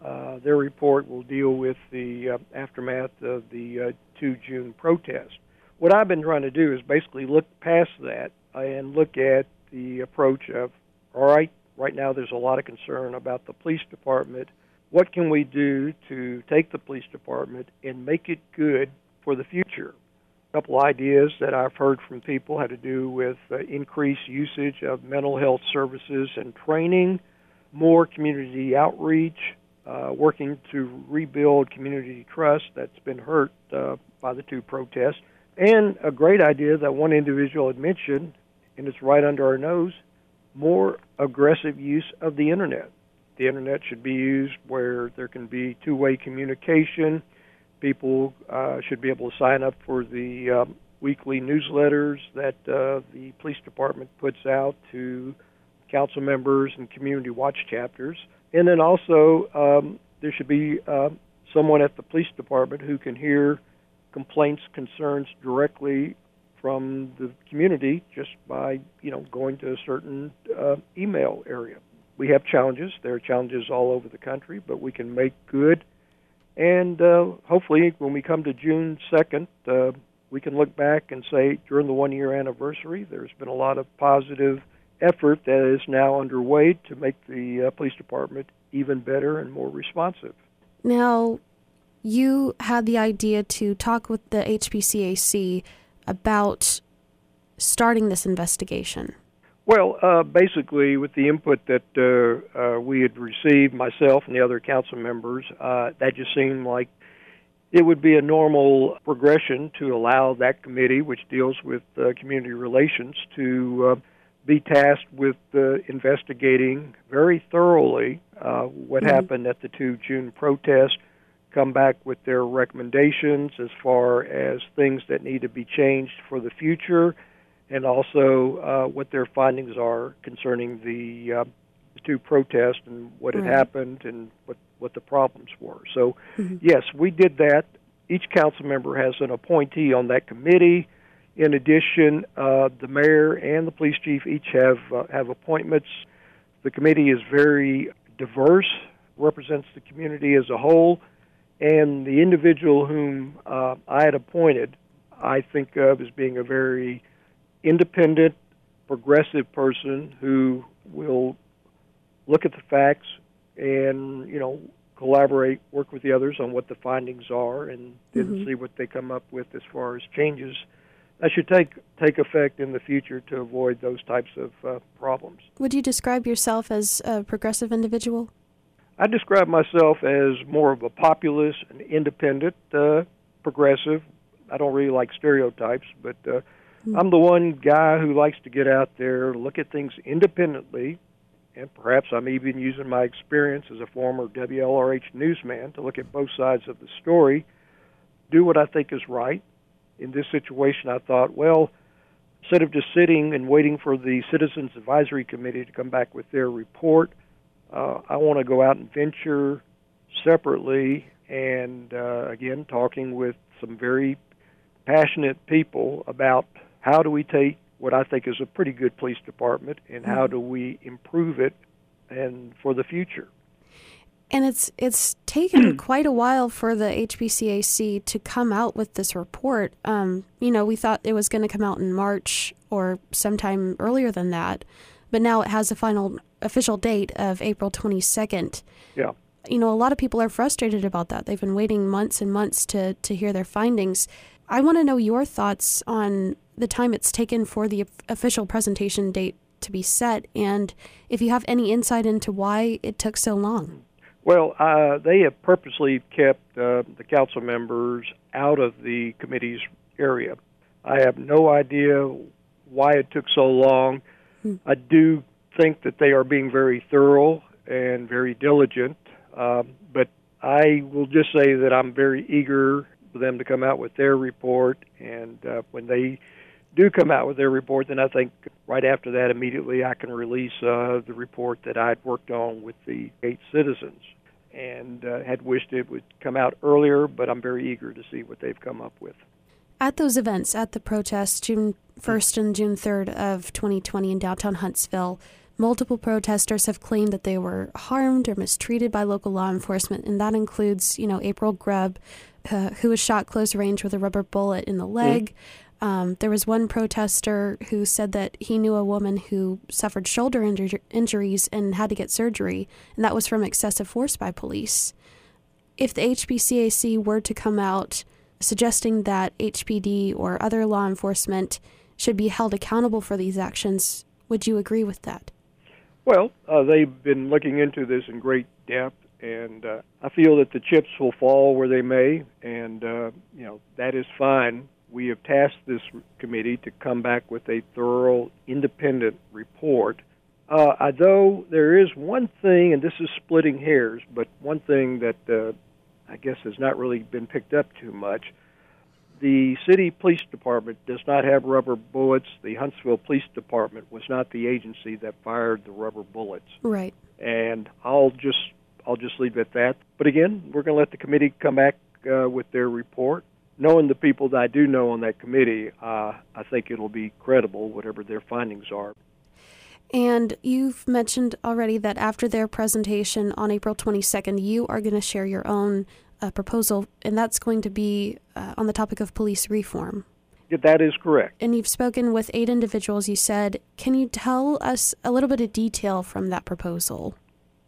[SPEAKER 2] Uh, their report will deal with the uh, aftermath of the uh, 2 June protest. What I've been trying to do is basically look past that and look at the approach of, all right, right now there's a lot of concern about the police department. What can we do to take the police department and make it good for the future? A couple ideas that I've heard from people had to do with uh, increased usage of mental health services and training, more community outreach, uh, working to rebuild community trust that's been hurt uh, by the two protests, and a great idea that one individual had mentioned and it's right under our nose, more aggressive use of the internet. The internet should be used where there can be two way communication. People uh, should be able to sign up for the um, weekly newsletters that uh, the police department puts out to council members and community watch chapters. And then also, um, there should be uh, someone at the police department who can hear complaints, concerns directly from the community just by you know going to a certain uh, email area. We have challenges. There are challenges all over the country, but we can make good. And uh, hopefully, when we come to June second, uh, we can look back and say during the one-year anniversary, there's been a lot of positive effort that is now underway to make the uh, police department even better and more responsive.
[SPEAKER 6] Now, you had the idea to talk with the HPCAC about starting this investigation?
[SPEAKER 2] Well, uh, basically, with the input that uh, uh, we had received, myself and the other council members, uh, that just seemed like it would be a normal progression to allow that committee, which deals with uh, community relations, to uh, be tasked with investigating very thoroughly what mm-hmm. happened at the two June protests come back with their recommendations as far as things that need to be changed for the future, and also uh, what their findings are concerning the, uh, the two protests and what had happened and what what the problems were. So, mm-hmm. yes, we did that. Each council member has an appointee on that committee. In addition, uh, the mayor and the police chief each have uh, have appointments. The committee is very diverse, represents the community as a whole and the individual whom uh, I had appointed, I think of as being a very independent, progressive person who will look at the facts and, you know, collaborate, work with the others on what the findings are, and then mm-hmm. see what they come up with as far as changes that should take take effect in the future to avoid those types of uh, problems.
[SPEAKER 6] Would you describe yourself as a progressive individual?
[SPEAKER 2] I describe myself as more of a populist, an independent, uh, progressive. I don't really like stereotypes, but uh, mm-hmm. I'm the one guy who likes to get out there, look at things independently, and perhaps I'm even using my experience as a former WLRH newsman to look at both sides of the story, do what I think is right. In this situation, I thought, well, instead of just sitting and waiting for the Citizens Advisory Committee to come back with their report – uh, I want to go out and venture separately, and uh, again, talking with some very passionate people about how do we take what I think is a pretty good police department and how do we improve it and for the future.
[SPEAKER 6] And it's it's taken quite a while for the HPCAC to come out with this report. Um, you know, we thought it was going to come out in March or sometime earlier than that but now it has a final official date of April 22nd.
[SPEAKER 2] Yeah.
[SPEAKER 6] You know, a lot of people are frustrated about that. They've been waiting months and months to, to hear their findings. I want to know your thoughts on the time it's taken for the official presentation date to be set and if you have any insight into why it took so long.
[SPEAKER 2] Well, uh, they have purposely kept uh, the council members out of the committee's area. I have no idea why it took so long. Hmm. I do think that they are being very thorough and very diligent, um, but I will just say that I'm very eager for them to come out with their report, and uh, when they do come out with their report, then I think right after that, immediately I can release uh, the report that I'd worked on with the eight citizens and uh, had wished it would come out earlier, but I'm very eager to see what they've come up with.
[SPEAKER 6] At those events, at the protests, June 1st and June 3rd of 2020 in downtown Huntsville, multiple protesters have claimed that they were harmed or mistreated by local law enforcement, and that includes, you know, April Grubb, uh, who was shot close range with a rubber bullet in the leg. Mm-hmm. Um, there was one protester who said that he knew a woman who suffered shoulder inju- injuries and had to get surgery, and that was from excessive force by police. If the HPCAC were to come out suggesting that HPD or other law enforcement should be held accountable for these actions, would you agree with that?
[SPEAKER 2] Well, uh, they've been looking into this in great depth, and uh, I feel that the chips will fall where they may, and uh, you know that is fine we have tasked this committee to come back with a thorough, independent report. Uh, although there is one thing, and this is splitting hairs, but one thing that uh, I guess has not really been picked up too much. The city police department does not have rubber bullets. The Huntsville Police Department was not the agency that fired the rubber bullets.
[SPEAKER 6] Right.
[SPEAKER 2] And I'll just I'll just leave it at that. But again, we're going to let the committee come back uh, with their report, knowing the people that I do know on that committee, uh, I think it'll be credible, whatever their findings are.
[SPEAKER 6] And you've mentioned already that after their presentation on April 22nd, you are going to share your own uh, proposal, and that's going to be uh, on the topic of police reform.
[SPEAKER 2] Yeah, that is correct.
[SPEAKER 6] And you've spoken with eight individuals, you said. Can you tell us a little bit of detail from that proposal?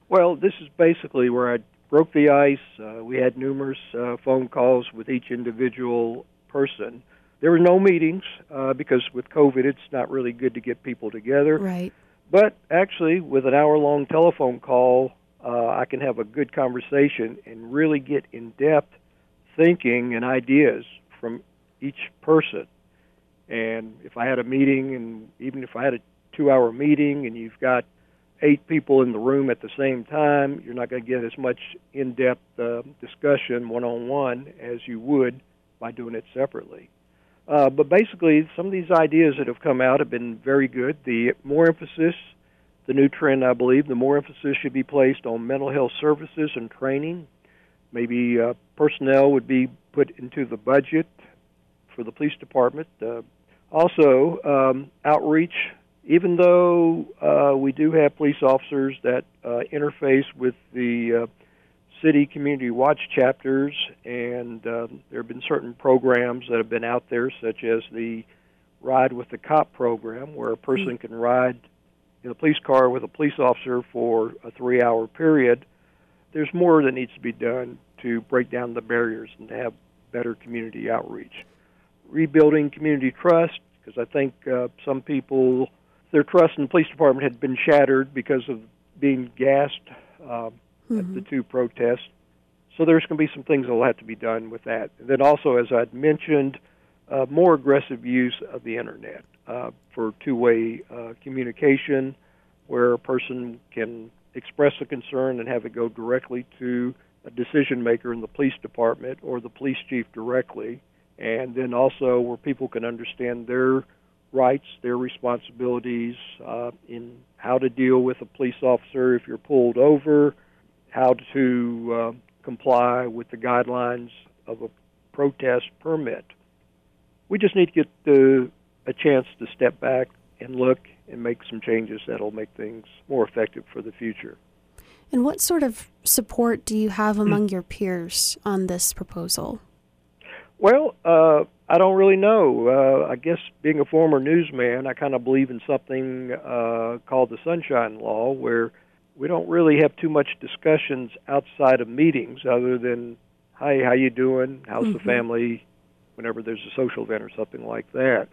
[SPEAKER 2] Well, this is basically where I broke the ice. Uh, we had numerous uh, phone calls with each individual person. There were no meetings uh, because with COVID, it's not really good to get people together.
[SPEAKER 6] Right.
[SPEAKER 2] But actually, with an hour long telephone call, uh, I can have a good conversation and really get in depth thinking and ideas from each person. And if I had a meeting, and even if I had a two hour meeting, and you've got eight people in the room at the same time, you're not going to get as much in depth uh, discussion one on one as you would by doing it separately. Uh, but basically, some of these ideas that have come out have been very good. The more emphasis, the new trend, I believe, the more emphasis should be placed on mental health services and training. Maybe uh, personnel would be put into the budget for the police department. Uh, also, um, outreach even though uh, we do have police officers that uh, interface with the uh, city community watch chapters, and um, there have been certain programs that have been out there, such as the Ride with the Cop program, where a person mm-hmm. can ride in a police car with a police officer for a three hour period. There's more that needs to be done to break down the barriers and to have better community outreach. Rebuilding community trust, because I think uh, some people their trust in the police department had been shattered because of being gassed uh, mm-hmm. at the two protests. So there's going to be some things that will have to be done with that. And then also, as I'd mentioned, uh, more aggressive use of the internet uh, for two-way uh, communication, where a person can express a concern and have it go directly to a decision maker in the police department or the police chief directly, and then also where people can understand their rights, their responsibilities uh, in how to deal with a police officer if you're pulled over, how to uh, comply with the guidelines of a protest permit. We just need to get the, a chance to step back and look and make some changes that'll make things more effective for the future.
[SPEAKER 6] And what sort of support do you have among your peers on this proposal?
[SPEAKER 2] Well, uh, I don't really know. Uh, I guess being a former newsman, I kind of believe in something uh, called the Sunshine Law, where we don't really have too much discussions outside of meetings, other than, "Hi, how you doing? How's mm-hmm. the family?" Whenever there's a social event or something like that.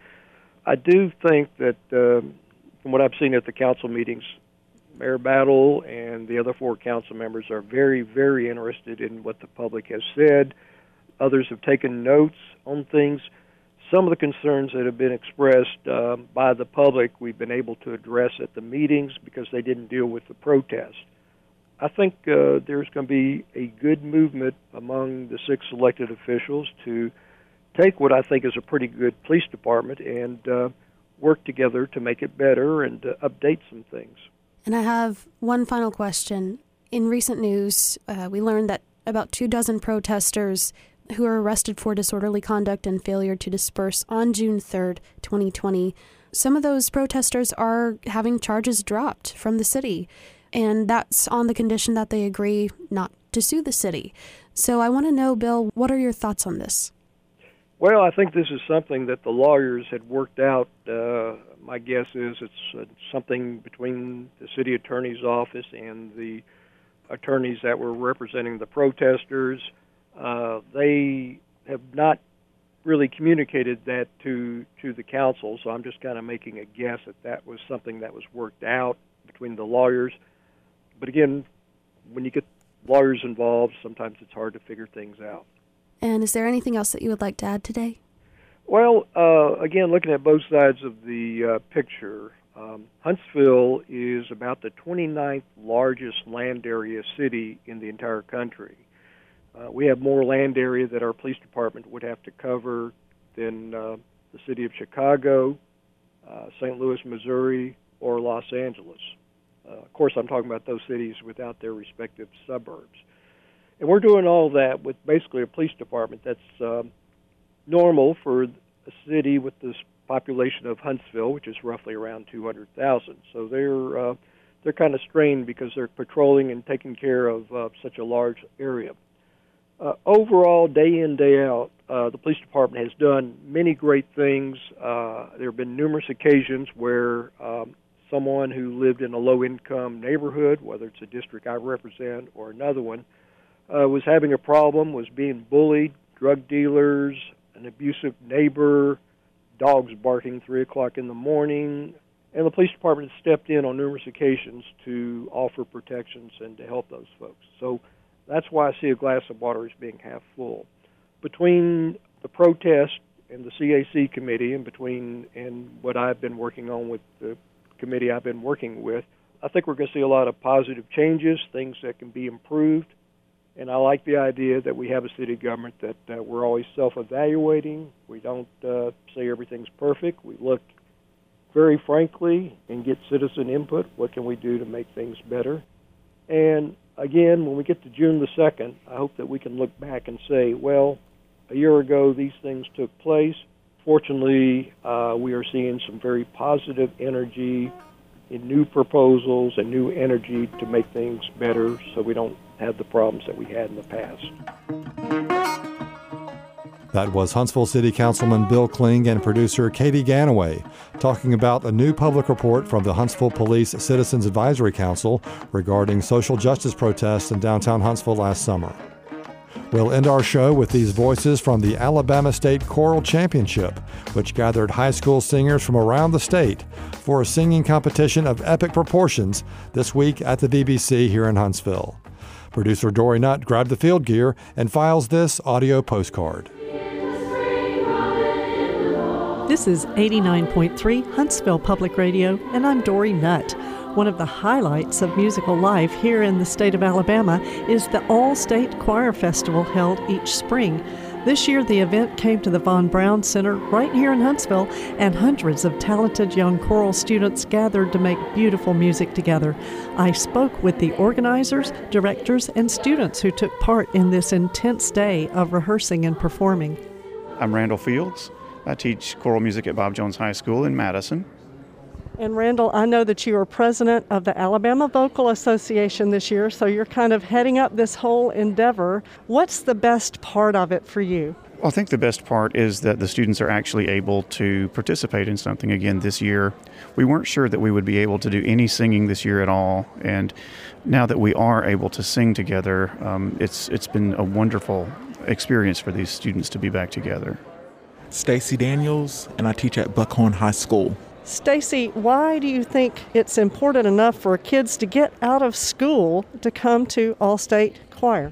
[SPEAKER 2] I do think that, um, from what I've seen at the council meetings, Mayor Battle and the other four council members are very, very interested in what the public has said. Others have taken notes on things. Some of the concerns that have been expressed uh, by the public, we've been able to address at the meetings because they didn't deal with the protest. I think uh, there's going to be a good movement among the six elected officials to take what I think is a pretty good police department and uh, work together to make it better and uh, update some things.
[SPEAKER 6] And I have one final question. In recent news, uh, we learned that about two dozen protesters who were arrested for disorderly conduct and failure to disperse on June 3rd, 2020. Some of those protesters are having charges dropped from the city, and that's on the condition that they agree not to sue the city. So I want to know, Bill, what are your thoughts on this?
[SPEAKER 2] Well, I think this is something that the lawyers had worked out. Uh, my guess is it's uh, something between the city attorney's office and the attorneys that were representing the protesters. Uh, they have not really communicated that to to the council, so I'm just kind of making a guess that that was something that was worked out between the lawyers. But again, when you get lawyers involved, sometimes it's hard to figure things out.
[SPEAKER 6] And is there anything else that you would like to add today?
[SPEAKER 2] Well, uh, again, looking at both sides of the uh, picture, um, Huntsville is about the 29th largest land area city in the entire country. Uh, we have more land area that our police department would have to cover than uh, the city of Chicago, uh, St. Louis, Missouri, or Los Angeles. Uh, of course, I'm talking about those cities without their respective suburbs. And we're doing all that with basically a police department that's um, normal for a city with this population of Huntsville, which is roughly around 200,000. So they're uh, they're kind of strained because they're patrolling and taking care of uh, such a large area. Uh, overall, day in day out, uh, the police department has done many great things. Uh, there have been numerous occasions where um, someone who lived in a low-income neighborhood, whether it's a district I represent or another one, uh, Uh, was having a problem, was being bullied, drug dealers, an abusive neighbor, dogs barking three o'clock in the morning, and the police department stepped in on numerous occasions to offer protections and to help those folks. So that's why I see a glass of water as being half full. Between the protest and the CAC committee, and between and what I've been working on with the committee I've been working with, I think we're going to see a lot of positive changes, things that can be improved. And I like the idea that we have a city government that uh, we're always self-evaluating. We don't uh, say everything's perfect. We look very frankly and get citizen input. What can we do to make things better? And again, when we get to June the 2nd, I hope that we can look back and say, well, a year ago these things took place. Fortunately, uh, we are seeing some very positive energy in new proposals and new energy to make things better so we don't have the problems that we had in the past.
[SPEAKER 1] That was Huntsville City Councilman Bill Kling and producer Katy Ganaway talking about a new public report from the Huntsville Police Citizens Advisory Council regarding social justice protests in downtown Huntsville last summer. We'll end our show with these voices from the Alabama State Choral Championship, which gathered high school singers from around the state for a singing competition of epic proportions this week at the VBC here in Huntsville. Producer Dorrie Nutt grabbed the field gear and files this audio postcard.
[SPEAKER 7] This is 89.3 Huntsville Public Radio, and I'm Dorrie Nutt. One of the highlights of musical life here in the state of Alabama is the All State Choir Festival held each spring. This year, the event came to the Von Braun Center right here in Huntsville, and hundreds of talented young choral students gathered to make beautiful music together. I spoke with the organizers, directors, and students who took part in this intense day of rehearsing and performing.
[SPEAKER 8] I'm Randall Fields. I teach choral music at Bob Jones High School in Madison.
[SPEAKER 7] And Randall, I know that you are president of the Alabama Vocal Association this year, so you're kind of heading up this whole endeavor. What's the best part of it for you?
[SPEAKER 8] Well, I think the best part is that the students are actually able to participate in something again this year. We weren't sure that we would be able to do any singing this year at all, and now that we are able to sing together, um, it's it's been a wonderful experience for these students to be back together.
[SPEAKER 9] Stacy Daniels, and I teach at Buckhorn High School.
[SPEAKER 7] Stacy, why do you think it's important enough for kids to get out of school to come to All-State Choir?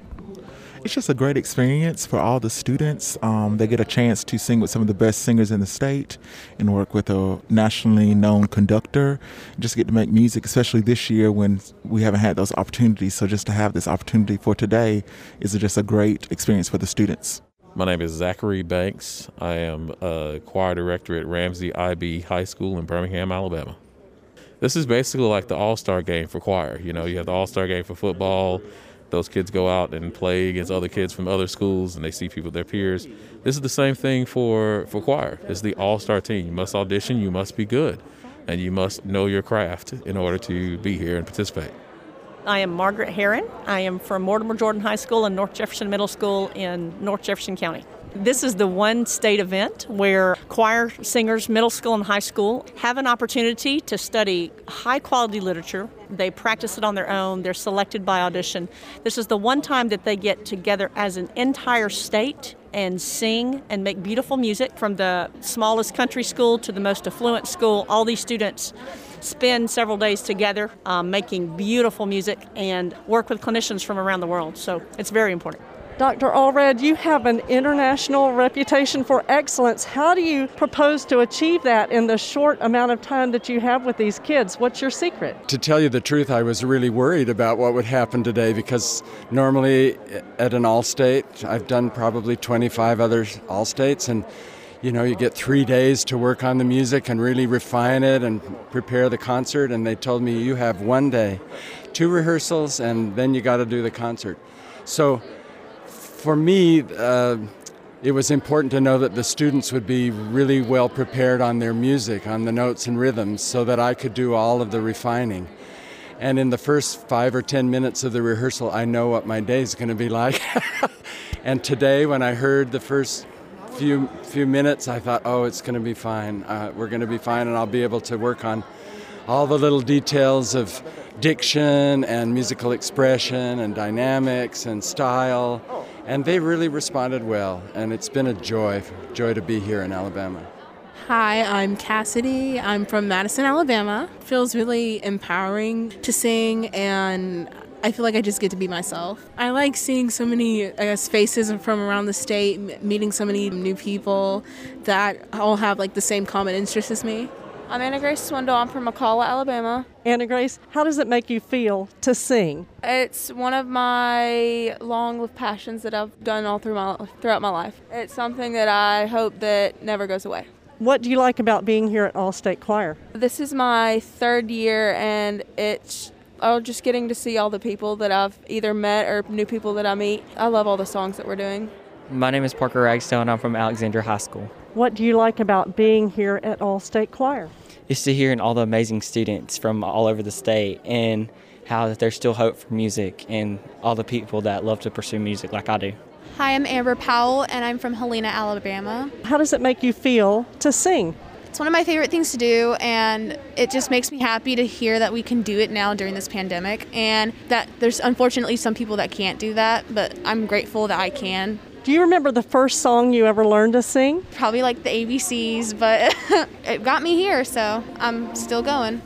[SPEAKER 9] It's just a great experience for all the students. Um, they get a chance to sing with some of the best singers in the state and work with a nationally known conductor. Just get to make music, especially this year when we haven't had those opportunities. So just to have this opportunity for today is just a great experience for the students.
[SPEAKER 10] My name is Zachary Banks. I am a choir director at Ramsey IB High School in Birmingham, Alabama. This is basically like the all star game for choir. You know, you have the all star game for football. Those kids go out and play against other kids from other schools and they see people, their peers. This is the same thing for, for choir. It's the all star team. You must audition, you must be good, and you must know your craft in order to be here and participate.
[SPEAKER 11] I am Margaret Heron. I am from Mortimer Jordan High School and North Jefferson Middle School in North Jefferson County. This is the one state event where choir singers, middle school and high school, have an opportunity to study high quality literature. They practice it on their own, they're selected by audition. This is the one time that they get together as an entire state and sing and make beautiful music from the smallest country school to the most affluent school. All these students spend several days together um, making beautiful music and work with clinicians from around the world. So it's very important.
[SPEAKER 7] Dr. Allred, you have an international reputation for excellence. How do you propose to achieve that in the short amount of time that you have with these kids? What's your secret?
[SPEAKER 12] To tell you the truth, I was really worried about what would happen today because normally at an All-State, I've done probably 25 other All-States, and you know, you get three days to work on the music and really refine it and prepare the concert. And they told me you have one day, two rehearsals, and then you got to do the concert. So for me, uh, it was important to know that the students would be really well prepared on their music, on the notes and rhythms, so that I could do all of the refining. And in the first five or ten minutes of the rehearsal, I know what my day is going to be like. and today, when I heard the first few few minutes, I thought, oh, it's going to be fine. Uh, we're going to be fine, and I'll be able to work on all the little details of diction and musical expression and dynamics and style. And they really responded well, and it's been a joy, joy to be here in Alabama.
[SPEAKER 13] Hi, I'm Cassidy. I'm from Madison, Alabama. Feels really empowering to sing and I feel like I just get to be myself. I like seeing so many, I guess, faces from around the state, meeting so many new people that all have like the same common interests as me.
[SPEAKER 14] I'm Anna Grace Swindle. I'm from McCalla, Alabama.
[SPEAKER 7] Anna Grace, how does it make you feel to sing?
[SPEAKER 14] It's one of my long-lived passions that I've done all through my throughout my life. It's something that I hope that never goes away.
[SPEAKER 7] What do you like about being here at All State Choir?
[SPEAKER 14] This is my third year, and it's oh, just getting to see all the people that I've either met or new people that I meet. I love all the songs that we're doing.
[SPEAKER 15] My name is Parker Ragstone. And I'm from Alexandria High School.
[SPEAKER 7] What do you like about being here at All State Choir?
[SPEAKER 15] It's to hearing all the amazing students from all over the state and how that there's still hope for music and all the people that love to pursue music like I do.
[SPEAKER 16] Hi, I'm Amber Powell and I'm from Helena, Alabama.
[SPEAKER 7] How does it make you feel to sing?
[SPEAKER 16] It's one of my favorite things to do, and it just makes me happy to hear that we can do it now during this pandemic, and that there's unfortunately some people that can't do that, but I'm grateful that I can.
[SPEAKER 7] Do you remember the first song you ever learned to sing?
[SPEAKER 16] Probably like the ABCs, but it got me here, so I'm still going.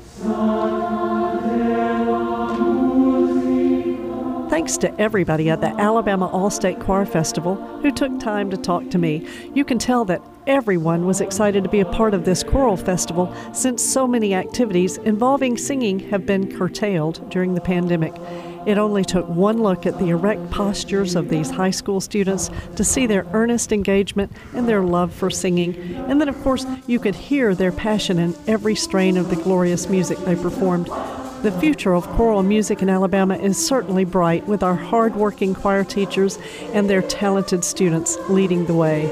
[SPEAKER 7] Thanks to everybody at the Alabama All State Choir Festival who took time to talk to me. You can tell that everyone was excited to be a part of this choral festival since so many activities involving singing have been curtailed during the pandemic. It only took one look at the erect postures of these high school students to see their earnest engagement and their love for singing. And then, of course, you could hear their passion in every strain of the glorious music they performed. The future of choral music in Alabama is certainly bright with our hardworking choir teachers and their talented students leading the way.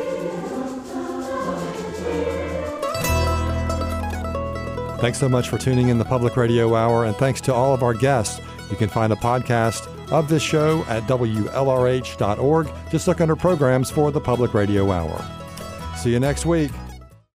[SPEAKER 1] Thanks so much for tuning in the Public Radio Hour, and thanks to all of our guests. You can find a podcast of this show at WLRH.org. Just look under programs for the Public Radio Hour. See you next week.